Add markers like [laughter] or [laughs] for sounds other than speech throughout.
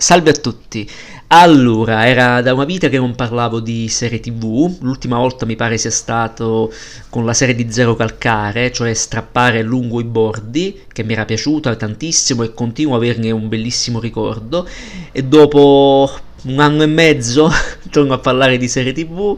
Salve a tutti. Allora, era da una vita che non parlavo di serie TV, l'ultima volta mi pare sia stato con la serie di Zero Calcare, cioè strappare lungo i bordi, che mi era piaciuta tantissimo e continuo a averne un bellissimo ricordo. E dopo un anno e mezzo [laughs] torno a parlare di serie TV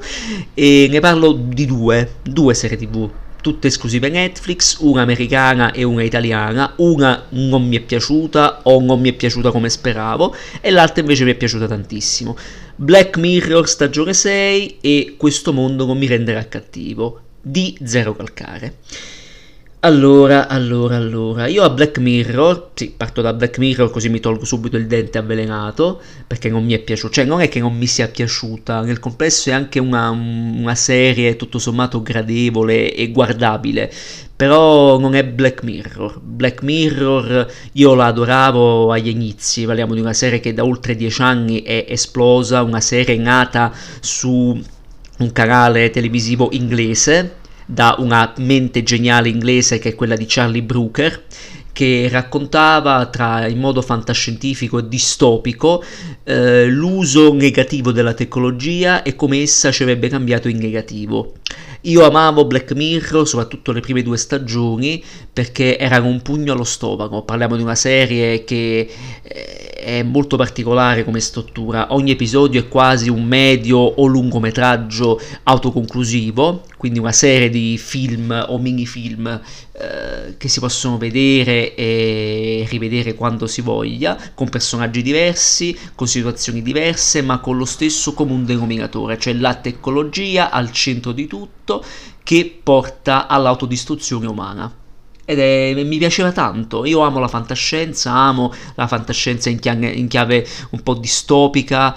e ne parlo di due, due serie TV tutte esclusive Netflix, una americana e una italiana, una non mi è piaciuta o non mi è piaciuta come speravo e l'altra invece mi è piaciuta tantissimo. Black Mirror stagione 6 e Questo mondo non mi renderà cattivo di Zero Calcare. Allora, allora, allora, io a Black Mirror, sì, parto da Black Mirror così mi tolgo subito il dente avvelenato, perché non mi è piaciuto, cioè non è che non mi sia piaciuta, nel complesso è anche una, una serie tutto sommato gradevole e guardabile, però non è Black Mirror. Black Mirror io la adoravo agli inizi, parliamo di una serie che da oltre dieci anni è esplosa, una serie nata su un canale televisivo inglese da una mente geniale inglese che è quella di Charlie Brooker che raccontava tra, in modo fantascientifico e distopico eh, l'uso negativo della tecnologia e come essa ci avrebbe cambiato in negativo. Io amavo Black Mirror, soprattutto le prime due stagioni, perché erano un pugno allo stomaco. Parliamo di una serie che eh, è molto particolare come struttura. Ogni episodio è quasi un medio o lungometraggio autoconclusivo, quindi una serie di film o minifilm eh, che si possono vedere e rivedere quando si voglia, con personaggi diversi, con situazioni diverse, ma con lo stesso comune denominatore, cioè la tecnologia al centro di tutto che porta all'autodistruzione umana. Ed è, mi piaceva tanto. Io amo la fantascienza, amo la fantascienza in chiave, in chiave un po' distopica,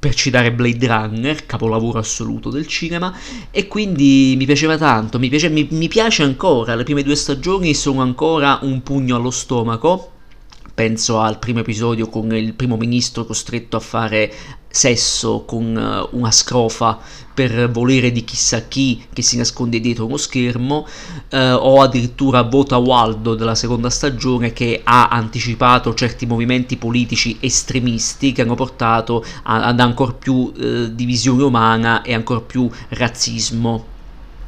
per citare Blade Runner, capolavoro assoluto del cinema, e quindi mi piaceva tanto, mi piace, mi, mi piace ancora, le prime due stagioni sono ancora un pugno allo stomaco, penso al primo episodio con il primo ministro costretto a fare sesso con uh, una scrofa per volere di chissà chi che si nasconde dietro uno schermo uh, o addirittura Vota Waldo della seconda stagione che ha anticipato certi movimenti politici estremisti che hanno portato a, ad ancora più uh, divisione umana e ancora più razzismo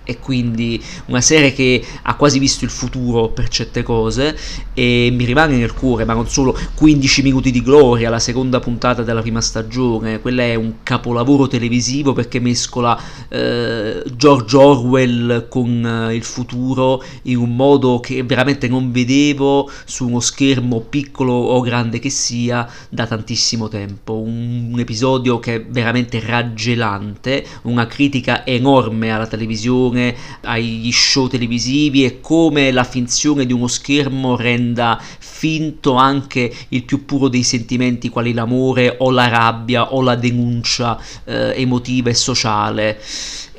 e quindi una serie che ha quasi visto il futuro per certe cose e mi rimane nel cuore, ma non solo 15 minuti di gloria, la seconda puntata della prima stagione, quella è un capolavoro televisivo perché mescola eh, George Orwell con eh, il futuro in un modo che veramente non vedevo su uno schermo piccolo o grande che sia da tantissimo tempo, un, un episodio che è veramente raggelante, una critica enorme alla televisione finzione agli show televisivi e come la finzione di uno schermo renda finto anche il più puro dei sentimenti quali l'amore o la rabbia o la denuncia eh, emotiva e sociale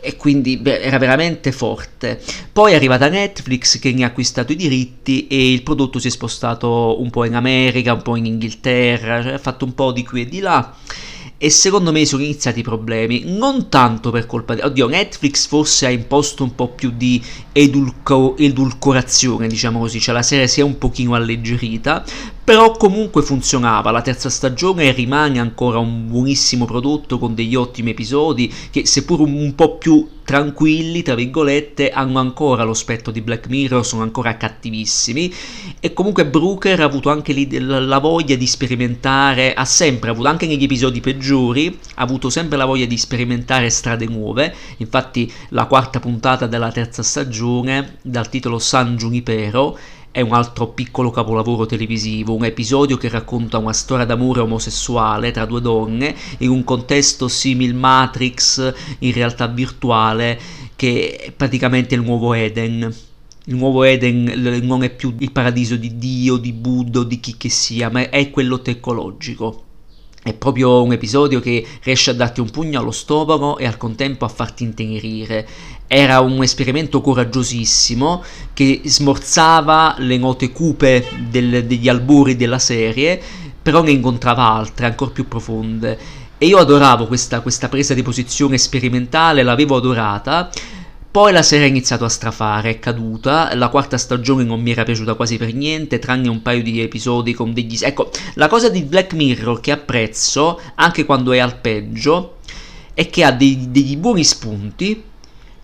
e quindi beh, era veramente forte. Poi è arrivata Netflix che ne ha acquistato i diritti e il prodotto si è spostato un po' in America, un po' in Inghilterra, ha fatto un po' di qui e di là e secondo me sono iniziati i problemi, non tanto per colpa di... Oddio, Netflix forse ha imposto un po' più di edulco... edulcorazione, diciamo così, cioè la serie si è un pochino alleggerita, però comunque funzionava, la terza stagione rimane ancora un buonissimo prodotto con degli ottimi episodi che seppur un po' più tranquilli, tra virgolette, hanno ancora lo spettro di Black Mirror, sono ancora cattivissimi. E comunque Brooker ha avuto anche la voglia di sperimentare, ha sempre avuto, anche negli episodi peggiori, ha avuto sempre la voglia di sperimentare strade nuove, infatti la quarta puntata della terza stagione dal titolo San Junipero è un altro piccolo capolavoro televisivo, un episodio che racconta una storia d'amore omosessuale tra due donne in un contesto simil Matrix in realtà virtuale che è praticamente il nuovo Eden. Il nuovo Eden non è più il paradiso di Dio, di Buddha di chi che sia, ma è quello tecnologico. È proprio un episodio che riesce a darti un pugno allo stomaco e al contempo a farti intenerire. Era un esperimento coraggiosissimo che smorzava le note cupe del, degli albori della serie, però ne incontrava altre ancora più profonde. E io adoravo questa, questa presa di posizione sperimentale, l'avevo adorata Poi la serie ha iniziato a strafare, è caduta, la quarta stagione non mi era piaciuta quasi per niente, tranne un paio di episodi con degli... Ecco, la cosa di Black Mirror che apprezzo, anche quando è al peggio, è che ha dei, degli buoni spunti,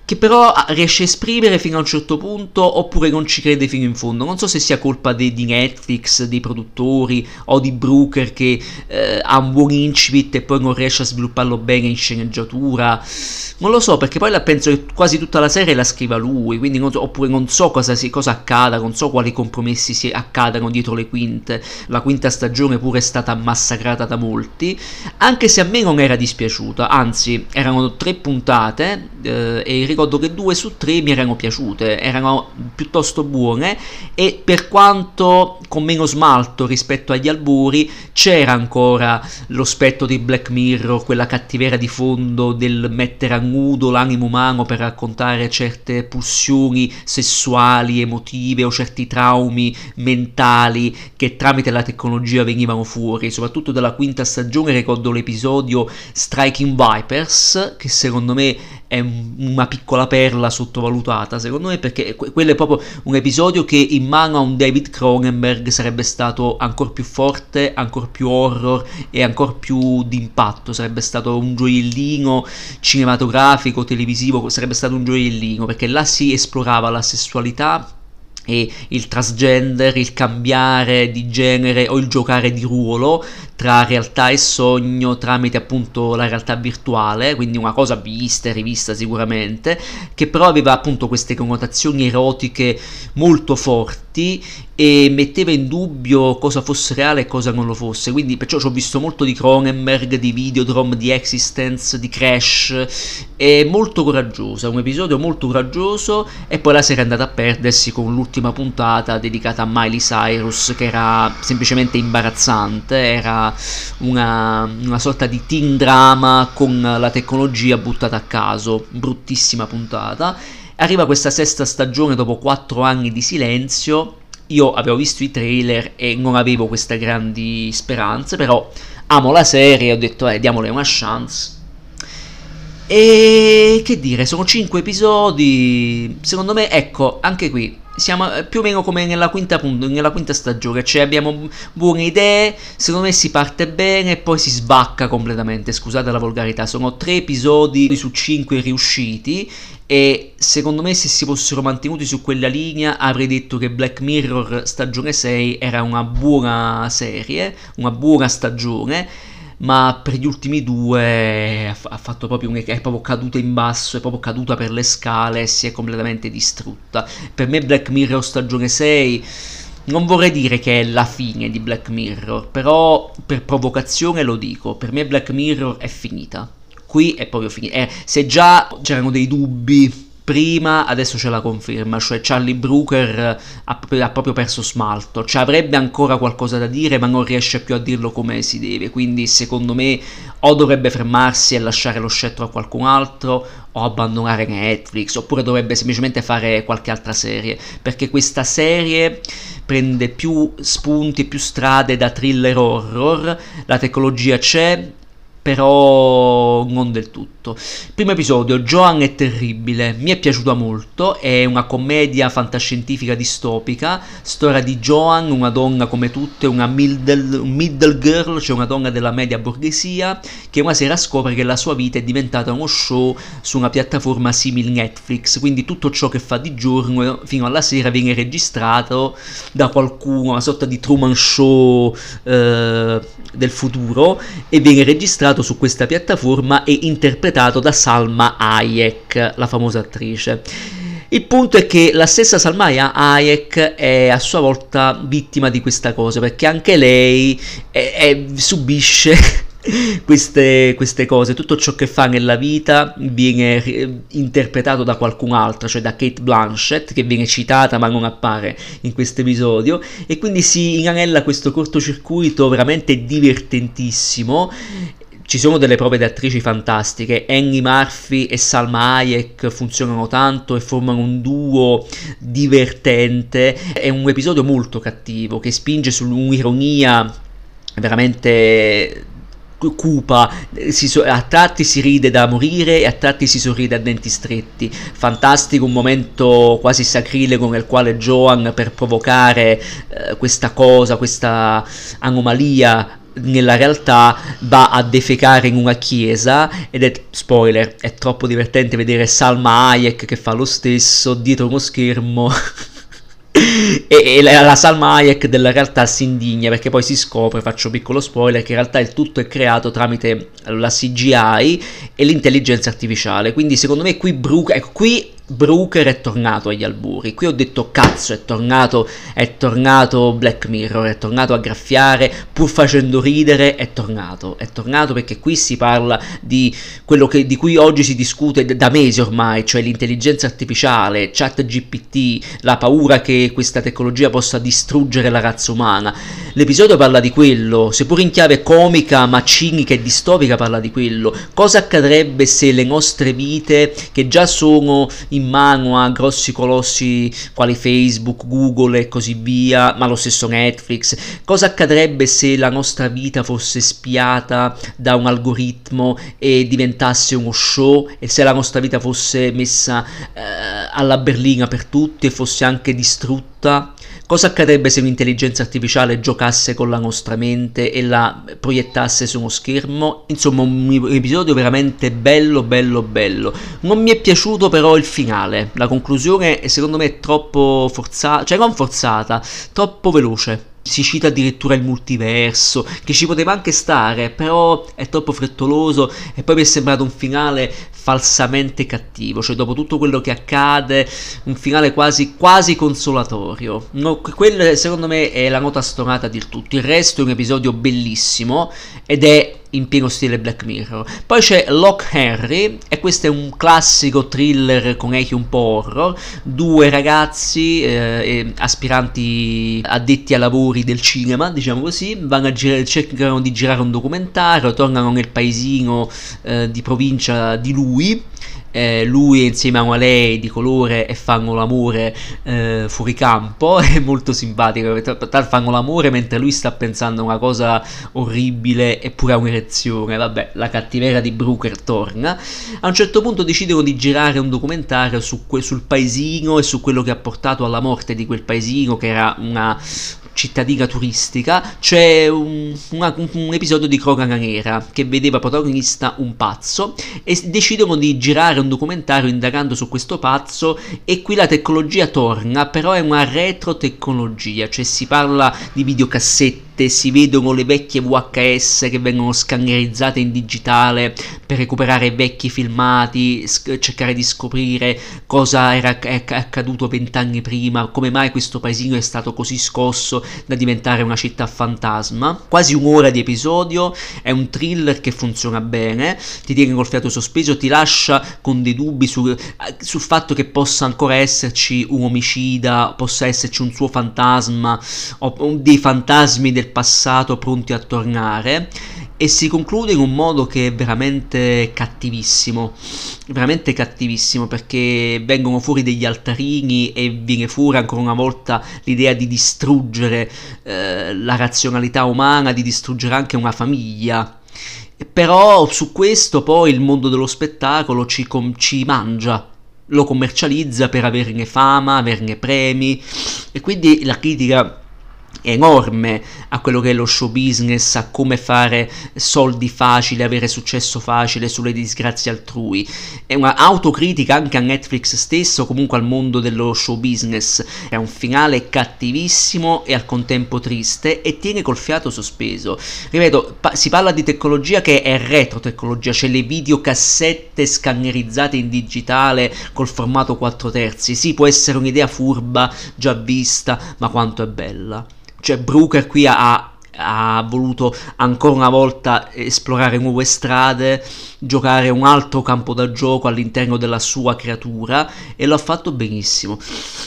che però ah, riesce a esprimere fino a un certo punto oppure non ci crede fino in fondo. Non so se sia colpa de, di Netflix, dei produttori o di Brooker che eh, ha un buon incipit e poi non riesce a svilupparlo bene in sceneggiatura. Non lo so perché poi la penso che quasi tutta la serie la scriva lui, quindi non so, oppure non so cosa, si, cosa accada, non so quali compromessi si accadano dietro le quinte. La quinta stagione pure è stata massacrata da molti, anche se a me non era dispiaciuta, anzi erano tre puntate eh, e ricordo che due su tre mi erano piaciute, erano piuttosto buone e per quanto con meno smalto rispetto agli albori c'era ancora lo spettro di Black Mirror, quella cattiveria di fondo del mettere a nudo l'animo umano per raccontare certe pulsioni sessuali, emotive o certi traumi mentali che tramite la tecnologia venivano fuori, soprattutto dalla quinta stagione ricordo l'episodio Striking Vipers che secondo me è una piccola perla sottovalutata secondo me perché quello è proprio un episodio che in mano a un David Cronenberg sarebbe stato ancora più forte, ancora più horror e ancora più d'impatto, sarebbe stato un gioiellino cinematografico, televisivo, sarebbe stato un gioiellino perché là si esplorava la sessualità e il transgender, il cambiare di genere o il giocare di ruolo tra realtà e sogno tramite appunto la realtà virtuale, quindi una cosa vista e rivista sicuramente, che però aveva appunto queste connotazioni erotiche molto forti e metteva in dubbio cosa fosse reale e cosa non lo fosse, quindi perciò ci ho visto molto di Cronenberg, di Videodrome, di Existence, di Crash, è molto coraggioso, è un episodio molto coraggioso e poi la serie è andata a perdersi con l'ultima puntata dedicata a Miley Cyrus che era semplicemente imbarazzante, era una, una sorta di teen drama con la tecnologia buttata a caso, bruttissima puntata. Arriva questa sesta stagione dopo quattro anni di silenzio. Io avevo visto i trailer e non avevo queste grandi speranze, però amo la serie, ho detto eh, diamole una chance. E che dire, sono cinque episodi. Secondo me, ecco, anche qui siamo eh, più o meno come nella quinta, nella quinta stagione, cioè abbiamo buone idee, secondo me si parte bene e poi si sbacca completamente, scusate la volgarità, sono tre episodi su cinque riusciti e secondo me se si fossero mantenuti su quella linea avrei detto che Black Mirror stagione 6 era una buona serie, una buona stagione ma per gli ultimi due ha fatto proprio un, è proprio caduta in basso, è proprio caduta per le scale e si è completamente distrutta. Per me Black Mirror stagione 6 non vorrei dire che è la fine di Black Mirror, però per provocazione lo dico, per me Black Mirror è finita. Qui è proprio finita. Eh, se già c'erano dei dubbi prima, adesso c'è la conferma, cioè Charlie Brooker ha, ha, proprio perso smalto, cioè avrebbe ancora qualcosa da dire ma non riesce più a dirlo come si deve, quindi secondo me o dovrebbe fermarsi e lasciare lo scettro a qualcun altro o abbandonare Netflix, oppure dovrebbe semplicemente fare qualche altra serie, perché questa serie prende più spunti, più strade da thriller horror, la tecnologia c'è, però non del tutto. Primo episodio, Joan è terribile, mi è piaciuta molto, è una commedia fantascientifica distopica, storia di Joan, una donna come tutte, una middle, middle girl, cioè una donna della media borghesia, che una sera scopre che la sua vita è diventata uno show su una piattaforma simile Netflix, quindi tutto ciò che fa di giorno fino alla sera viene registrato da qualcuno, una sorta di Truman Show eh, del futuro, e viene registrato pubblicato su questa piattaforma e interpretato da Salma Hayek, la famosa attrice. Il punto è che la stessa Salma Hayek è a sua volta vittima di questa cosa, perché anche lei è, è, subisce [laughs] queste, queste, cose, tutto ciò che fa nella vita viene interpretato da qualcun altro, cioè da Kate Blanchett, che viene citata ma non appare in questo episodio, e quindi si inanella questo cortocircuito veramente divertentissimo ci sono delle prove di attrici fantastiche, Annie Murphy e Salma Hayek funzionano tanto e formano un duo divertente, è un episodio molto cattivo che spinge su un'ironia veramente cupa, so- a tratti si ride da morire e a tratti si sorride a denti stretti. Fantastico, un momento quasi sacrilego nel quale Joan per provocare eh, questa cosa, questa anomalia nella realtà va a defecare in una chiesa ed è spoiler è troppo divertente vedere Salma Hayek che fa lo stesso dietro uno schermo [laughs] e, la, la Salma Hayek della realtà si indigna perché poi si scopre, faccio piccolo spoiler, che in realtà il tutto è creato tramite la CGI e l'intelligenza artificiale. Quindi secondo me qui Brooke, ecco qui Brooker è tornato agli alburi. Qui ho detto cazzo, è tornato, è tornato Black Mirror, è tornato a graffiare, pur facendo ridere, è tornato. È tornato perché qui si parla di quello che, di cui oggi si discute da mesi ormai, cioè l'intelligenza artificiale, chat GPT, la paura che questa tecnologia possa distruggere la razza umana. L'episodio parla di quello, seppur in chiave comica, ma cinica e distopica parla di quello. Cosa accadrebbe se le nostre vite, che già sono in in mano a grossi colossi quali Facebook, Google e così via, ma lo stesso Netflix. Cosa accadrebbe se la nostra vita fosse spiata da un algoritmo e diventasse uno show e se la nostra vita fosse messa eh, alla berlina per tutti e fosse anche distrutta? Cosa accadrebbe se un'intelligenza artificiale giocasse con la nostra mente e la proiettasse su uno schermo? Insomma, un episodio veramente bello, bello, bello. Non mi è piaciuto però il finale. La conclusione, secondo me, è troppo forzata, cioè non forzata, troppo veloce si cita addirittura il multiverso, che ci poteva anche stare, però è troppo frettoloso e poi mi è sembrato un finale falsamente cattivo, cioè dopo tutto quello che accade, un finale quasi, quasi consolatorio. No, quella secondo me è la nota stonata di tutto, il resto è un episodio bellissimo ed è in pieno stile Black Mirror. Poi c'è Lock Henry, e questo è un classico thriller con echi un po' horror. Due ragazzi, eh, aspiranti addetti ai lavori del cinema, diciamo così, vanno a girare, cercano di girare un documentario, tornano nel paesino eh, di provincia di lui eh, lui insieme a lei di colore e fanno l'amore eh, fuori campo [laughs] è molto simpatico. Fanno l'amore mentre lui sta pensando a una cosa orribile eppure a un'erezione. Vabbè la cattiveria di Brooker torna. A un certo punto decidono di girare un documentario su sul paesino e su quello che ha portato alla morte di quel paesino che era una cittadina turistica, c'è un, una, un, episodio di Cronaca Nera che vedeva protagonista un pazzo e decidono di girare un documentario indagando su questo pazzo e qui la tecnologia torna, però è una retrotecnologia, cioè si parla di videocassette si vedono le vecchie VHS che vengono scannerizzate in digitale per recuperare vecchi filmati, sc- cercare di scoprire cosa era accaduto vent'anni prima, come mai questo paesino è stato così scosso da diventare una città fantasma. Quasi un'ora di episodio, è un thriller che funziona bene, ti tiene col fiato sospeso, ti lascia con dei dubbi su, sul fatto che possa ancora esserci un omicida, possa esserci un suo fantasma o dei fantasmi del passato pronti a tornare e si conclude in un modo che è veramente cattivissimo, veramente cattivissimo perché vengono fuori degli altarini e viene fuori ancora una volta l'idea di distruggere eh, la razionalità umana, di distruggere anche una famiglia. Però su questo poi il mondo dello spettacolo ci, com- ci mangia, lo commercializza per averne fama, averne premi e quindi la critica enorme a quello che è lo show business, a come fare soldi facili, avere successo facile sulle disgrazie altrui. È una autocritica anche a Netflix stesso, comunque al mondo dello show business. È un finale cattivissimo e al contempo triste e tiene col fiato sospeso. Ripeto, pa- si parla di tecnologia che è retrotecnologia, cioè le videocassette scannerizzate in digitale col formato 4 terzi. Sì, può essere un'idea furba, già vista, ma quanto è bella. Cioè, Brooker qui ha, ha voluto ancora una volta esplorare nuove strade, giocare un altro campo da gioco all'interno della sua creatura e lo ha fatto benissimo.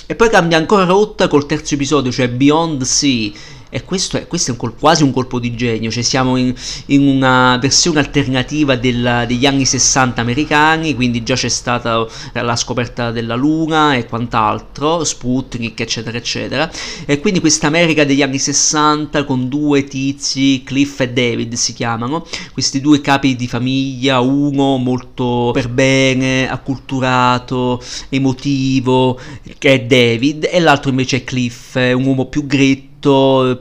E poi cambia ancora rotta col terzo episodio, cioè Beyond Sea e questo è, questo è un col- quasi un colpo di genio, cioè siamo in, in una versione alternativa della, degli anni 60 americani, quindi già c'è stata la scoperta della Luna e quant'altro, Sputnik eccetera eccetera, e quindi questa America degli anni 60 con due tizi, Cliff e David si chiamano, questi due capi di famiglia, uno molto per bene, acculturato, emotivo, che è David, e l'altro invece è Cliff, un uomo più gretto,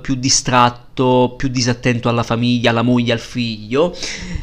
più distratto fatto più disattento alla famiglia, alla moglie, al figlio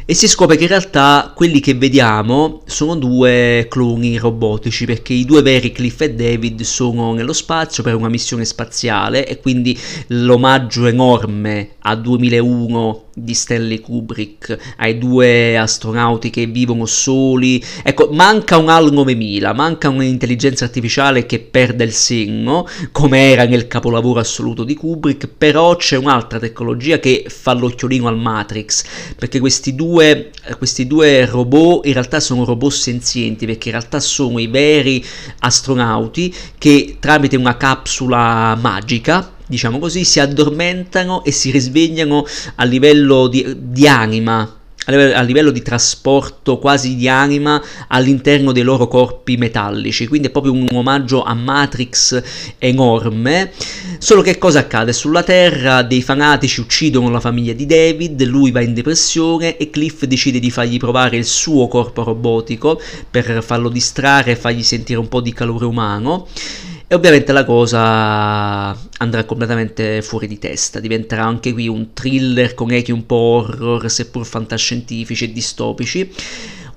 e si scopre che in realtà quelli che vediamo sono due cloni robotici perché i due veri Cliff e David sono nello spazio per una missione spaziale e quindi l'omaggio enorme a 2001 di Stanley Kubrick ai due astronauti che vivono soli. Ecco manca un HAL 9000 manca un'intelligenza artificiale che perde il senno come era nel capolavoro assoluto di Kubrick però c'è un'altra tecnologia che fa l'occhiolino al Matrix, perché questi due, questi due robot in realtà sono robot senzienti, perché in realtà sono i veri astronauti che tramite una capsula magica diciamo così, si addormentano e si risvegliano a livello di, di anima, a livello di trasporto quasi di anima all'interno dei loro corpi metallici, quindi è proprio un omaggio a Matrix enorme. Solo che cosa accade? Sulla Terra dei fanatici uccidono la famiglia di David, lui va in depressione e Cliff decide di fargli provare il suo corpo robotico per farlo distrarre e fargli sentire un po' di calore umano. E ovviamente la cosa andrà completamente fuori di testa, diventerà anche qui un thriller con echi un po' horror, seppur fantascientifici e distopici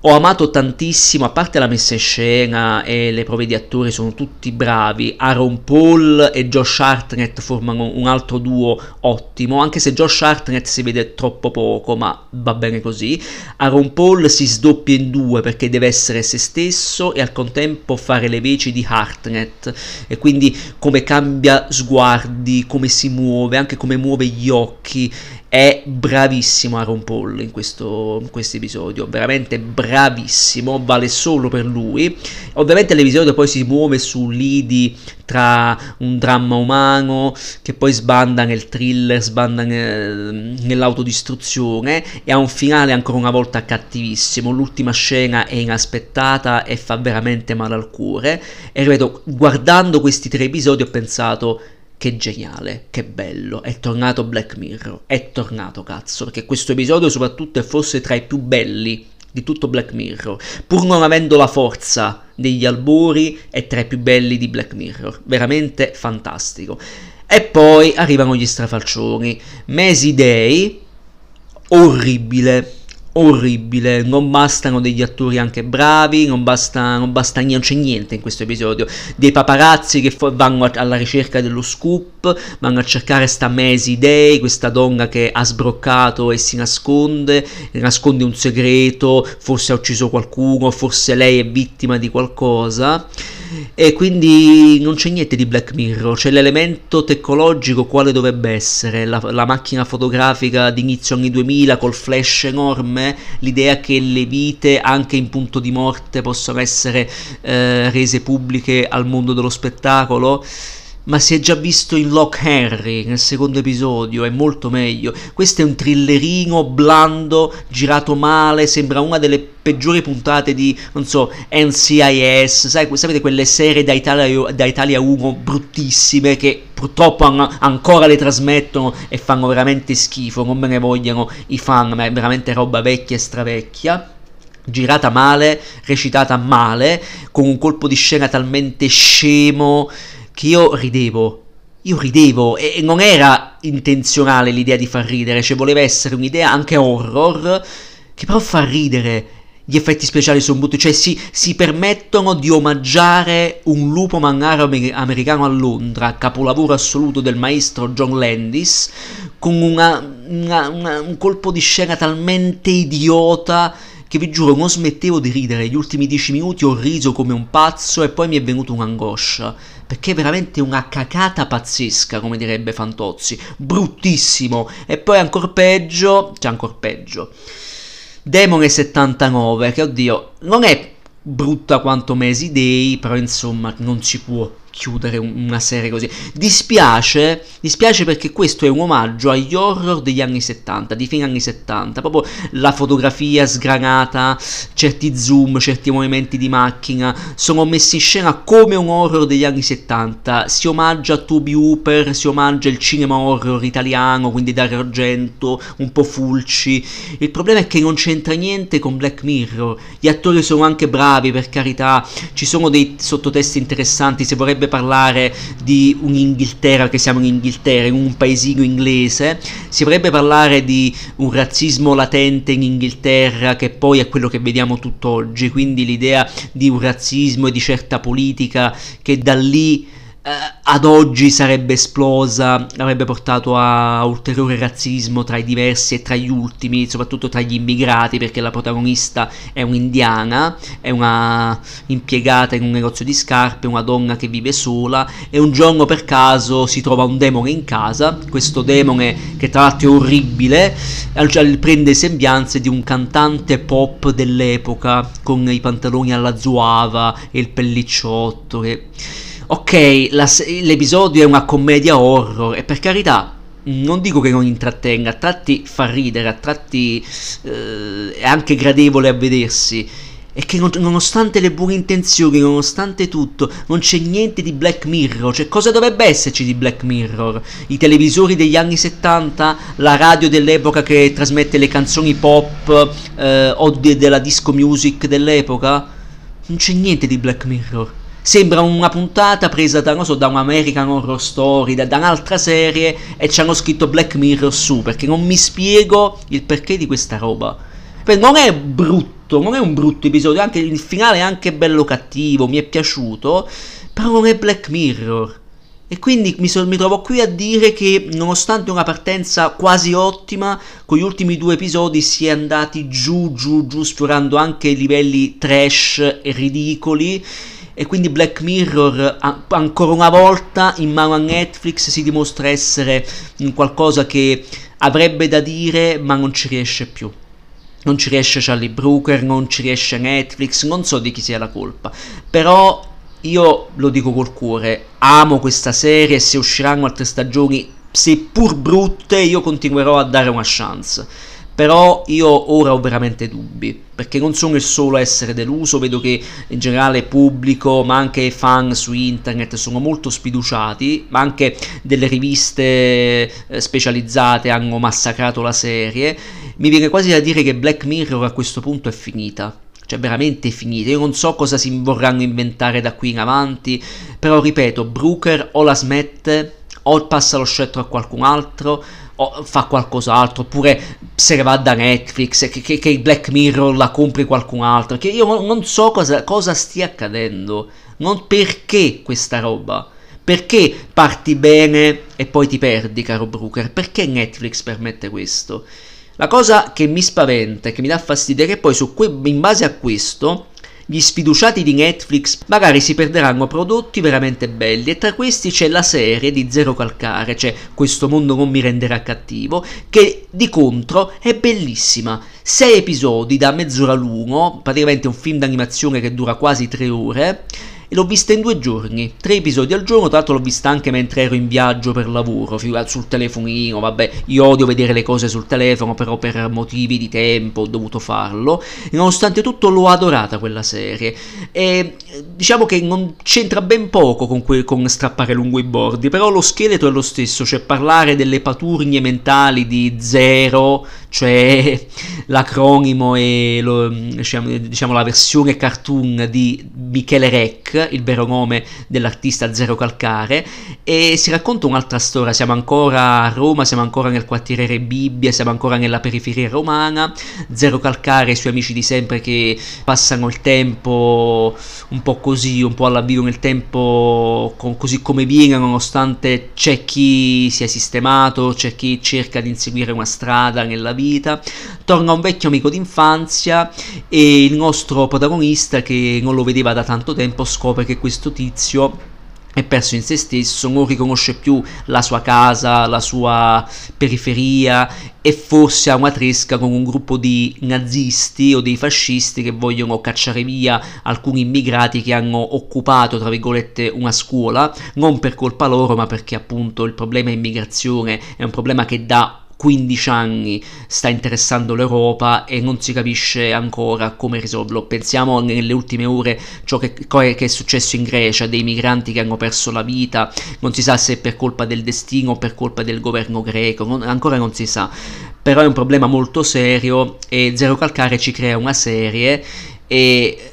ho amato tantissimo, a parte la messa in scena e le prove di attori sono tutti bravi, Aaron Paul e Josh Hartnett formano un altro duo ottimo, anche se Josh Hartnett si vede troppo poco, ma va bene così. Aaron Paul si sdoppia in due perché deve essere se stesso e al contempo fare le veci di Hartnett. E quindi come cambia sguardi, come si muove, anche come muove gli occhi è bravissimo Aaron Paul in questo in episodio, veramente bravissimo, vale solo per lui. Ovviamente l'episodio poi si muove su lidi tra un dramma umano che poi sbanda nel thriller, sbanda nel, nell'autodistruzione e ha un finale ancora una volta cattivissimo. L'ultima scena è inaspettata e fa veramente male al cuore. E ripeto, guardando questi tre episodi ho pensato che geniale, che bello, è tornato Black Mirror, è tornato cazzo, perché questo episodio soprattutto è forse tra i più belli di tutto Black Mirror, pur non avendo la forza degli albori, è tra i più belli di Black Mirror, veramente fantastico. E poi arrivano gli strafalcioni, Mesi Day, orribile, orribile, non bastano degli attori anche bravi, non basta, non basta niente, non c'è niente in questo episodio, dei paparazzi che vanno alla ricerca dello scoop, vanno a cercare sta Maisie Day, questa donna che ha sbroccato e si nasconde, nasconde un segreto, forse ha ucciso qualcuno, forse lei è vittima di qualcosa e quindi non c'è niente di Black Mirror, c'è l'elemento tecnologico quale dovrebbe essere, la, la macchina fotografica di inizio anni 2000 col flash enorme, l'idea che le vite anche in punto di morte possano essere eh, rese pubbliche al mondo dello spettacolo ma si è già visto in Lock Henry nel secondo episodio, è molto meglio. Questo è un thrillerino blando, girato male, sembra una delle peggiori puntate di, non so, NCIS, sai, sapete quelle serie da Italia, da Italia 1 bruttissime che purtroppo an- ancora le trasmettono e fanno veramente schifo, non me ne vogliano i fan, ma è veramente roba vecchia e stravecchia girata male, recitata male, con un colpo di scena talmente scemo che io ridevo. Io ridevo e non era intenzionale l'idea di far ridere, cioè voleva essere un'idea anche horror che però fa ridere. Gli effetti speciali sono brutti, cioè si, si, permettono di omaggiare un lupo mannaro americano a Londra, capolavoro assoluto del maestro John Landis, con una, una, una, un colpo di scena talmente idiota che vi giuro non smettevo di ridere. Gli ultimi dieci minuti ho riso come un pazzo e poi mi è venuta un'angoscia. Perché è veramente una cacata pazzesca, come direbbe Fantozzi, bruttissimo, e poi ancora peggio, cioè ancora peggio, Demone 79, che oddio, non è brutta quanto Mesi Day, però insomma non si può chiudere una serie così. Dispiace, dispiace perché questo è un omaggio agli horror degli anni 70, di fine anni 70, proprio la fotografia sgranata, certi zoom, certi movimenti di macchina sono messi in scena come un horror degli anni 70, si omaggia Toby Hooper, si omaggia il cinema horror italiano, quindi Dario Argento, un po' Fulci. Il problema è che non c'entra niente con Black Mirror. Gli attori sono anche bravi, per carità, ci sono dei sottotesti interessanti, se vorrebbe parlare di un'Inghilterra, che siamo in Inghilterra, in un paesino inglese, si vorrebbe parlare di un razzismo latente in Inghilterra che poi è quello che vediamo tutt'oggi, quindi l'idea di un razzismo e di certa politica che da lì ad oggi sarebbe esplosa, avrebbe portato a ulteriore razzismo tra i diversi e tra gli ultimi, soprattutto tra gli immigrati, perché la protagonista è un'indiana, è una impiegata in un negozio di scarpe, una donna che vive sola e un giorno per caso si trova un demone in casa, questo demone che tra l'altro è orribile, prende sembianze di un cantante pop dell'epoca con i pantaloni alla zuava e il pellicciotto che ok, la, l'episodio è una commedia horror e per carità non dico che non intrattenga, a tratti fa ridere, a tratti eh, è anche gradevole a vedersi. E che nonostante le buone intenzioni, nonostante tutto, non c'è niente di Black Mirror. Cioè, cosa dovrebbe esserci di Black Mirror? I televisori degli anni 70, la radio dell'epoca che trasmette le canzoni pop eh, o de- della disco music dell'epoca? Non c'è niente di Black Mirror. Sembra una puntata presa da, non so, da un American Horror Story, da, da, un'altra serie e ci hanno scritto Black Mirror su, perché non mi spiego il perché di questa roba. Beh, non è brutto, non è un brutto episodio, anche il finale è anche bello cattivo, mi è piaciuto, però non è Black Mirror. E quindi mi, so, mi, trovo qui a dire che nonostante una partenza quasi ottima, con gli ultimi due episodi si è andati giù, giù, giù, sfiorando anche livelli trash e ridicoli e quindi Black Mirror ancora una volta in mano a Netflix si dimostra essere qualcosa che avrebbe da dire ma non ci riesce più. Non ci riesce Charlie Brooker, non ci riesce Netflix, non so di chi sia la colpa. Però io lo dico col cuore, amo questa serie, se usciranno altre stagioni, seppur brutte, io continuerò a dare una chance però io ora ho veramente dubbi, perché non sono il solo a essere deluso, vedo che in generale pubblico, ma anche fan su internet sono molto sfiduciati, ma anche delle riviste eh, specializzate hanno massacrato la serie. Mi viene quasi da dire che Black Mirror a questo punto è finita. Cioè veramente finita, io non so cosa si vorranno inventare da qui in avanti, però ripeto, Brooker o la smette o passa lo scettro a qualcun altro o fa qualcos'altro, oppure se ne va da Netflix, che, che, che Black Mirror la compri qualcun altro, che io non so cosa, cosa stia accadendo, non perché questa roba. Perché parti bene e poi ti perdi, caro Brooker? Perché Netflix permette questo? La cosa che mi spaventa e che mi dà fastidio è che poi que- in base a questo gli sfiduciati di Netflix magari si perderanno prodotti veramente belli e tra questi c'è la serie di Zero Calcare, cioè Questo mondo non mi renderà cattivo, che di contro è bellissima. Sei episodi da mezz'ora l'uno, praticamente un film d'animazione che dura quasi tre ore e l'ho vista in due giorni, tre episodi al giorno, tra l'altro l'ho vista anche mentre ero in viaggio per lavoro, sul telefonino, vabbè, io odio vedere le cose sul telefono, però per motivi di tempo ho dovuto farlo, e nonostante tutto l'ho adorata quella serie, e diciamo che non c'entra ben poco con, que- con strappare lungo i bordi, però lo scheletro è lo stesso, cioè parlare delle paturnie mentali di Zero, cioè l'acronimo e lo, diciamo, diciamo, la versione cartoon di Michele Rec, il vero nome dell'artista Zero Calcare, e si racconta un'altra storia, siamo ancora a Roma, siamo ancora nel quartiere Bibbia, siamo ancora nella periferia romana, Zero Calcare e i suoi amici di sempre che passano il tempo un po' così, un po' all'avvio nel tempo con, così come viene, nonostante c'è chi si è sistemato, c'è chi cerca di inseguire una strada nella vita, torna un vecchio amico d'infanzia e il nostro protagonista che non lo vedeva da tanto tempo scopre che questo tizio è perso in se stesso, non riconosce più la sua casa, la sua periferia e forse ha una tresca con un gruppo di nazisti o dei fascisti che vogliono cacciare via alcuni immigrati che hanno occupato, tra virgolette, una scuola, non per colpa loro, ma perché appunto il problema immigrazione è un problema che da 15 anni sta interessando l'Europa e non si capisce ancora come risolverlo. Pensiamo nelle ultime ore ciò che, che, è successo in Grecia, dei migranti che hanno perso la vita, non si sa se per colpa del destino o per colpa del governo greco, non, ancora non si sa. Però è un problema molto serio e Zero Calcare ci crea una serie e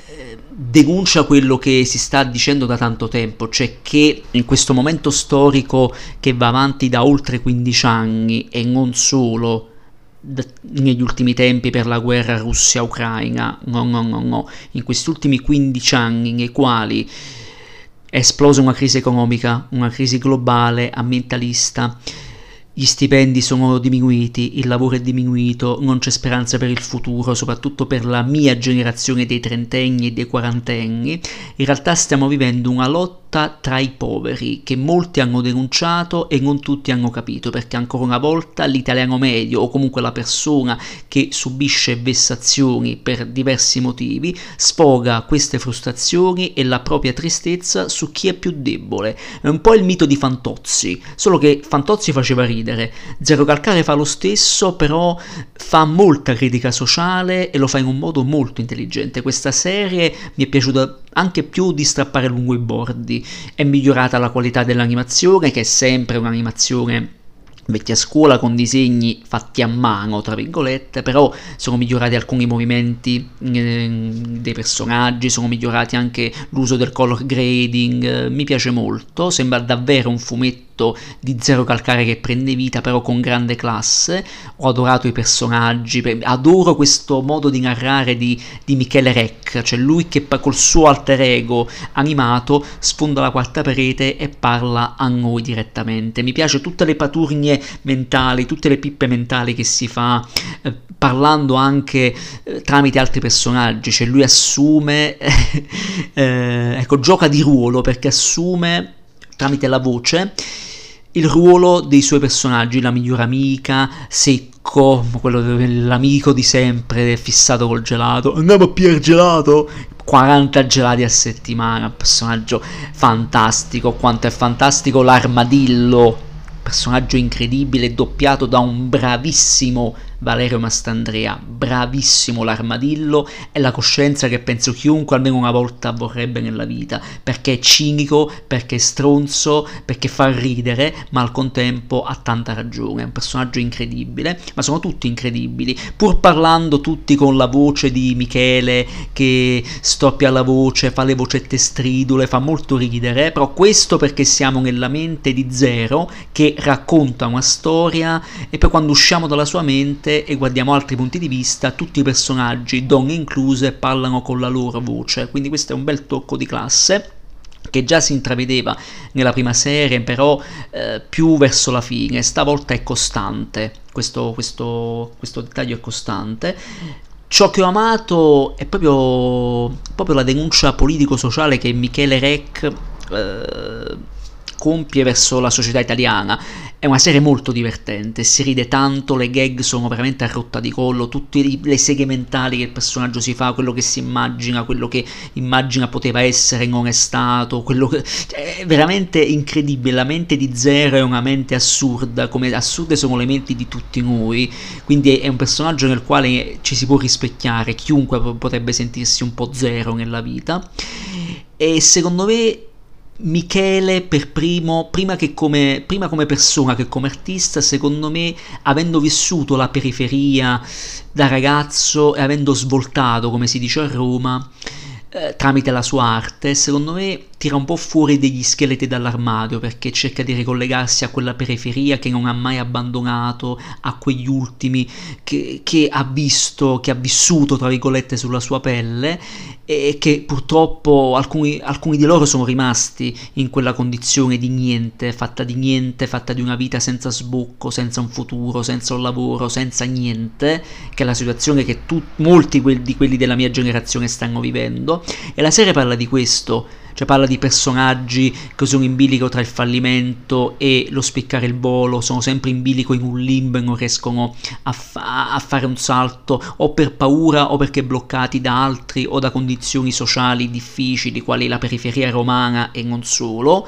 denuncia quello che si sta dicendo da tanto tempo, cioè che in questo momento storico che va avanti da oltre 15 anni e non solo negli ultimi tempi per la guerra Russia-Ucraina, no, no, no, no, in questi ultimi 15 anni nei quali è esplosa una crisi economica, una crisi globale, ambientalista, gli stipendi sono diminuiti, il lavoro è diminuito, non c'è speranza per il futuro, soprattutto per la mia generazione dei trentenni e dei quarantenni. In realtà stiamo vivendo una lotta lotta tra i poveri che molti hanno denunciato e non tutti hanno capito perché ancora una volta l'italiano medio o comunque la persona che subisce vessazioni per diversi motivi sfoga queste frustrazioni e la propria tristezza su chi è più debole. È un po' il mito di Fantozzi, solo che Fantozzi faceva ridere. Zero Calcare fa lo stesso, però fa molta critica sociale e lo fa in un modo molto intelligente. Questa serie mi è piaciuta anche più di strappare lungo i bordi. È migliorata la qualità dell'animazione, che è sempre un'animazione vecchia scuola con disegni fatti a mano, tra virgolette, però sono migliorati alcuni movimenti eh, dei personaggi, sono migliorati anche l'uso del color grading, mi piace molto, sembra davvero un fumetto progetto di Zero Calcare che prende vita però con grande classe, ho adorato i personaggi, adoro questo modo di narrare di, di Michele Rec, cioè lui che col suo alter ego animato sfonda la quarta parete e parla a noi direttamente. Mi piace tutte le paturnie mentali, tutte le pippe mentali che si fa eh, parlando anche eh, tramite altri personaggi, cioè lui assume, [laughs] eh, ecco, gioca di ruolo perché assume tramite la voce il ruolo dei suoi personaggi, la migliore amica, secco, quello l'amico di sempre, fissato col gelato, andiamo a pigliare gelato, 40 gelati a settimana, personaggio fantastico, quanto è fantastico l'armadillo, personaggio incredibile, doppiato da un bravissimo Valerio Mastandrea, bravissimo l'armadillo e la coscienza che penso chiunque almeno una volta vorrebbe nella vita, perché è cinico, perché è stronzo, perché fa ridere, ma al contempo ha tanta ragione, è un personaggio incredibile, ma sono tutti incredibili, pur parlando tutti con la voce di Michele che stoppia la voce, fa le vocette stridule, fa molto ridere, però questo perché siamo nella mente di Zero che racconta una storia e poi quando usciamo dalla sua mente mente e guardiamo altri punti di vista, tutti i personaggi, donne incluse, parlano con la loro voce, quindi questo è un bel tocco di classe che già si intravedeva nella prima serie, però eh, più verso la fine, stavolta è costante, questo, questo, questo dettaglio è costante. Ciò che ho amato è proprio, proprio la denuncia politico-sociale che Michele Rec eh, compie verso la società italiana. È una serie molto divertente, si ride tanto, le gag sono veramente a rotta di collo, tutte le seghe mentali che il personaggio si fa, quello che si immagina, quello che immagina poteva essere non è stato, quello che... Cioè, è veramente incredibile, la mente di Zero è una mente assurda, come assurde sono le menti di tutti noi, quindi è un personaggio nel quale ci si può rispecchiare, chiunque potrebbe sentirsi un po' zero nella vita. E secondo me Michele per primo, prima, che come, prima come persona che come artista, secondo me, avendo vissuto la periferia da ragazzo e avendo svoltato, come si dice a Roma, eh, tramite la sua arte, secondo me tira un po' fuori degli scheletri dall'armadio perché cerca di ricollegarsi a quella periferia che non ha mai abbandonato, a quegli ultimi che, che ha visto, che ha vissuto tra virgolette sulla sua pelle e che purtroppo alcuni, alcuni di loro sono rimasti in quella condizione di niente, fatta di niente, fatta di una vita senza sbocco, senza un futuro, senza un lavoro, senza niente, che è la situazione che tu, molti di quelli della mia generazione stanno vivendo. E la serie parla di questo cioè parla di personaggi che sono in bilico tra il fallimento e lo spiccare il volo, sono sempre in bilico in un limbo e non riescono a, fa- a fare un salto o per paura o perché bloccati da altri o da condizioni sociali difficili quali la periferia romana e non solo.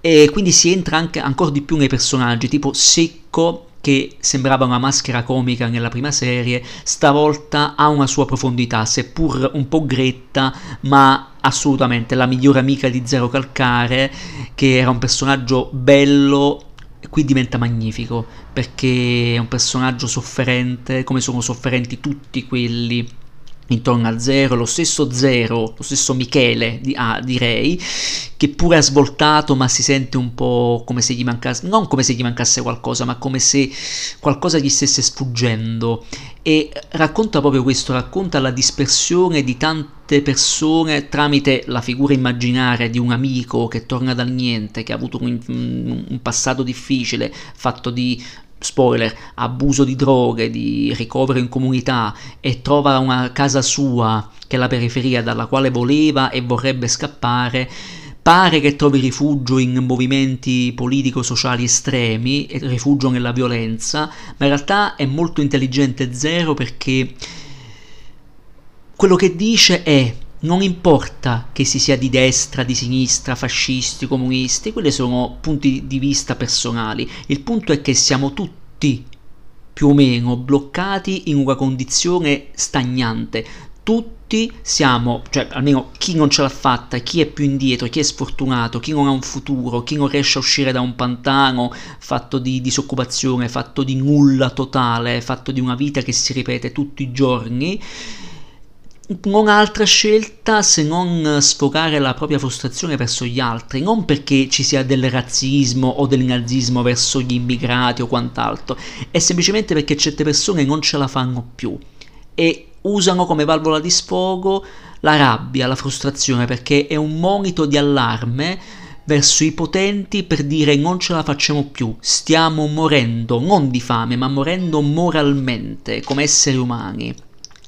E quindi si entra anche ancora di più nei personaggi tipo Secco che sembrava una maschera comica nella prima serie, stavolta ha una sua profondità, seppur un po' gretta, ma assolutamente la migliore amica di Zero Calcare, che era un personaggio bello qui diventa magnifico perché è un personaggio sofferente come sono sofferenti tutti quelli intorno a Zero, lo stesso Zero, lo stesso Michele, ah, direi, che pure ha svoltato ma si sente un po' come se gli mancasse, non come se gli mancasse qualcosa, ma come se qualcosa gli stesse sfuggendo. E racconta proprio questo, racconta la dispersione di tante persone tramite la figura immaginaria di un amico che torna dal niente, che ha avuto un, un passato difficile, fatto di spoiler, abuso di droghe, di ricovero in comunità e trova una casa sua, che è la periferia dalla quale voleva e vorrebbe scappare, pare che trovi rifugio in movimenti politico-sociali estremi rifugio nella violenza, ma in realtà è molto intelligente Zero perché quello che dice è non importa che si sia di destra, di sinistra, fascisti, comunisti, quelli sono punti di vista personali. Il punto è che siamo tutti più o meno bloccati in una condizione stagnante. Tutti siamo, cioè almeno chi non ce l'ha fatta, chi è più indietro, chi è sfortunato, chi non ha un futuro, chi non riesce a uscire da un pantano fatto di disoccupazione, fatto di nulla totale, fatto di una vita che si ripete tutti i giorni non ha altra scelta se non sfogare la propria frustrazione verso gli altri, non perché ci sia del razzismo o del nazismo verso gli immigrati o quant'altro, è semplicemente perché certe persone non ce la fanno più e usano come valvola di sfogo la rabbia, la frustrazione, perché è un monito di allarme verso i potenti per dire non ce la facciamo più, stiamo morendo, non di fame, ma morendo moralmente come esseri umani.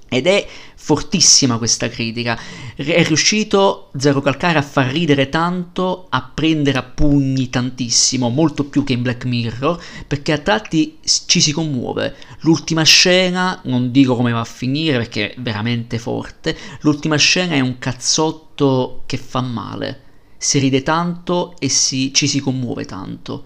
Ed è fortissima questa critica. È riuscito Zero Calcare a far ridere tanto, a prendere a pugni tantissimo, molto più che in Black Mirror, perché a tratti ci si commuove. L'ultima scena, non dico come va a finire perché è veramente forte, l'ultima scena è un cazzotto che fa male. Si ride tanto e si, ci si commuove tanto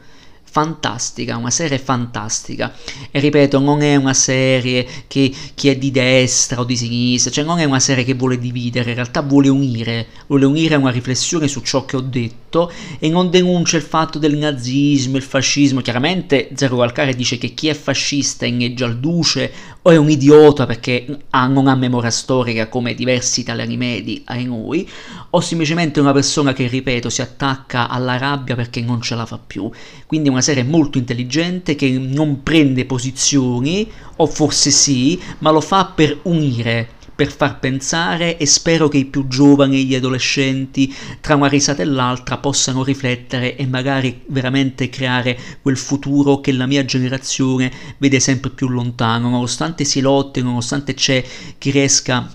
fantastica, una serie fantastica. E ripeto, non è una serie che chi è di destra o di sinistra, cioè non è una serie che vuole dividere, in realtà vuole unire, vuole unire una riflessione su ciò che ho detto e non denuncia il fatto del nazismo, il fascismo. Chiaramente Zero Calcare dice che chi è fascista inneggia al duce o è un idiota perché ha, non ha memoria storica come diversi italiani medi ai noi, o semplicemente una persona che, ripeto, si attacca alla rabbia perché non ce la fa più. Quindi una serie molto intelligente che non prende posizioni, o forse sì, ma lo fa per unire, per far pensare e spero che i più giovani, gli adolescenti, tra una risata e l'altra possano riflettere e magari veramente creare quel futuro che la mia generazione vede sempre più lontano, nonostante si lotti, nonostante c'è chi riesca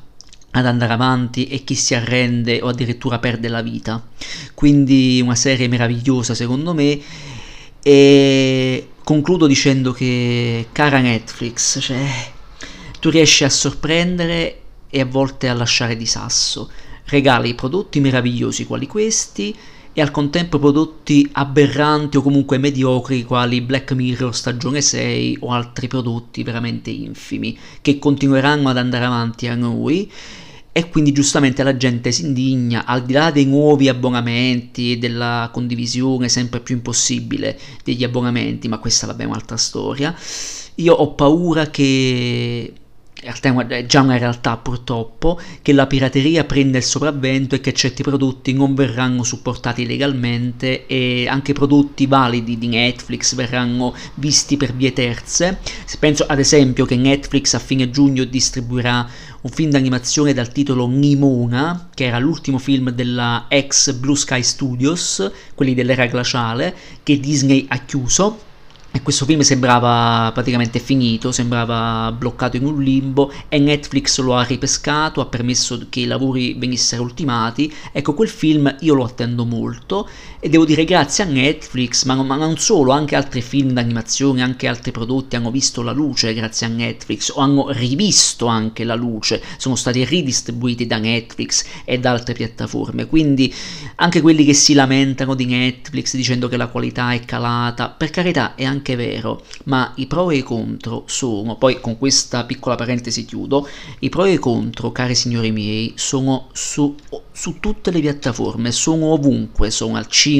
ad andare avanti e chi si arrende o addirittura perde la vita. Quindi una serie meravigliosa secondo me e concludo dicendo che cara Netflix, cioè tu riesci a sorprendere e a volte a lasciare di sasso. Regali prodotti meravigliosi quali questi e al contempo prodotti aberranti o comunque mediocri quali Black Mirror stagione 6 o altri prodotti veramente infimi che continueranno ad andare avanti a noi e quindi giustamente la gente si indigna, al di là dei nuovi abbonamenti, della condivisione sempre più impossibile degli abbonamenti, ma questa vabbè è un'altra storia. Io ho paura che è già una realtà purtroppo, che la pirateria prenda il sopravvento e che certi prodotti non verranno supportati legalmente e anche prodotti validi di Netflix verranno visti per vie terze. Penso ad esempio che Netflix a fine giugno distribuirà un film d'animazione dal titolo Nimona, che era l'ultimo film della ex Blue Sky Studios, quelli dell'era glaciale, che Disney ha chiuso e questo film sembrava praticamente finito, sembrava bloccato in un limbo e Netflix lo ha ripescato, ha permesso che i lavori venissero ultimati. Ecco, quel film io lo attendo molto e devo dire grazie a Netflix, ma, ma non solo, anche altri film d'animazione, anche altri prodotti hanno visto la luce grazie a Netflix o hanno rivisto anche la luce, sono stati ridistribuiti da Netflix e da altre piattaforme. Quindi anche quelli che si lamentano di Netflix dicendo che la qualità è calata, per carità è anche vero, ma i pro e i contro sono, poi con questa piccola parentesi chiudo, i pro e i contro, cari signori miei, sono su, su tutte le piattaforme, sono ovunque, sono al cinema,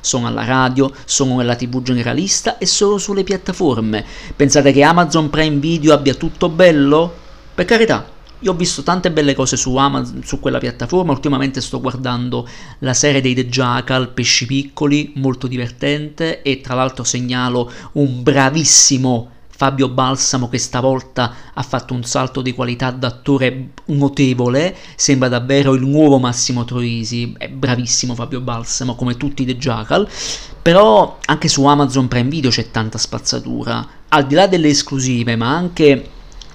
sono alla radio, sono nella tv generalista e sono sulle piattaforme. Pensate che Amazon Prime Video abbia tutto bello? Per carità, io ho visto tante belle cose su Amazon, su quella piattaforma, ultimamente sto guardando la serie dei The Jackal, Pesci Piccoli, molto divertente e tra l'altro segnalo un bravissimo Fabio Balsamo che stavolta ha fatto un salto di qualità d'attore notevole, sembra davvero il nuovo Massimo Troisi, è bravissimo Fabio Balsamo come tutti i The Jackal, però anche su Amazon Prime Video c'è tanta spazzatura, al di là delle esclusive ma anche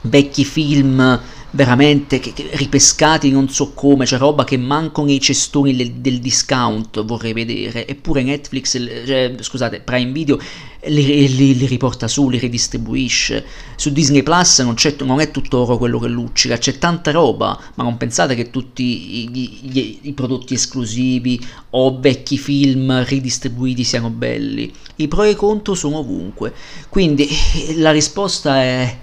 vecchi film veramente che, che, ripescati non so come, c'è roba che mancano nei cestoni del, del discount vorrei vedere, eppure Netflix, cioè, scusate, Prime Video li, li, li, riporta su, li ridistribuisce. Su Disney Plus non, non, è tutto oro quello che luccica, c'è tanta roba, ma non pensate che tutti i, i, i prodotti esclusivi o vecchi film ridistribuiti siano belli. I pro e i contro sono ovunque. Quindi la risposta è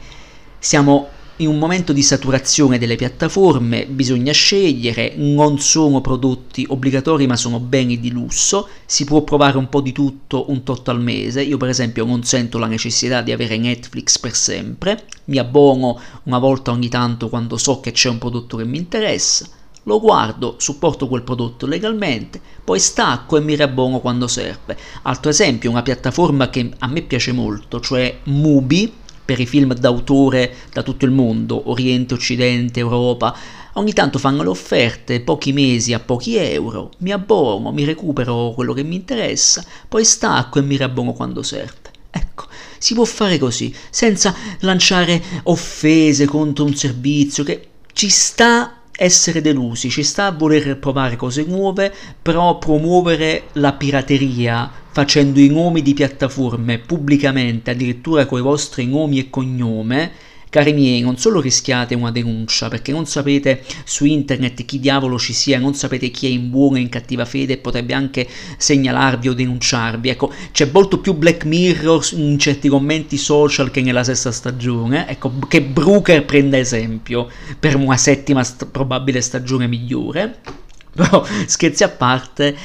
siamo in un momento di saturazione delle piattaforme bisogna scegliere, non sono prodotti obbligatori ma sono beni di lusso, si può provare un po' di tutto un tot al mese, io per esempio non sento la necessità di avere Netflix per sempre, mi abbono una volta ogni tanto quando so che c'è un prodotto che mi interessa, lo guardo, supporto quel prodotto legalmente, poi stacco e mi riabbono quando serve. Altro esempio, una piattaforma che a me piace molto, cioè Mubi, per i film d'autore da tutto il mondo, Oriente, Occidente, Europa. Ogni tanto fanno le offerte, pochi mesi a pochi euro, mi abbono, mi recupero quello che mi interessa, poi stacco e mi riabbono quando serve. Ecco, si può fare così, senza lanciare offese contro un servizio che ci sta essere delusi, ci sta a voler provare cose nuove, però promuovere la pirateria facendo i nomi di piattaforme pubblicamente, addirittura con i vostri nomi e cognome, Cari miei, non solo rischiate una denuncia, perché non sapete su internet chi diavolo ci sia, non sapete chi è in buona e in cattiva fede e potrebbe anche segnalarvi o denunciarvi. Ecco, c'è molto più Black Mirror in certi commenti social che nella sesta stagione. Ecco, che Brooker prenda esempio per una settima st- probabile stagione migliore. Però, scherzi a parte,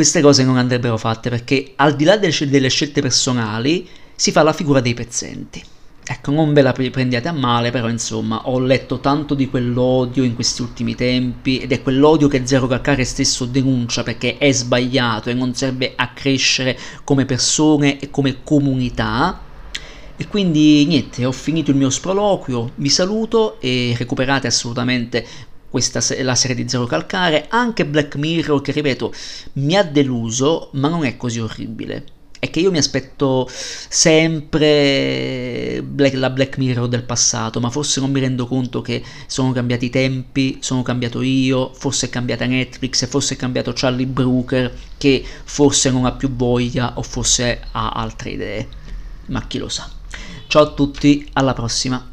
queste cose non andrebbero fatte perché al di là delle, scelte personali si fa la figura dei pezzenti. Ecco, non ve la prendiate a male, però insomma, ho letto tanto di quell'odio in questi ultimi tempi ed è quell'odio che Zero Calcare stesso denuncia perché è sbagliato e non serve a crescere come persone e come comunità. E quindi niente, ho finito il mio sproloquio, vi saluto e recuperate assolutamente questa la serie di Zero Calcare, anche Black Mirror che ripeto mi ha deluso, ma non è così orribile è che io mi aspetto sempre Black, la Black Mirror del passato, ma forse non mi rendo conto che sono cambiati i tempi, sono cambiato io, forse è cambiata Netflix, forse è cambiato Charlie Brooker, che forse non ha più voglia o forse ha altre idee, ma chi lo sa. Ciao a tutti, alla prossima.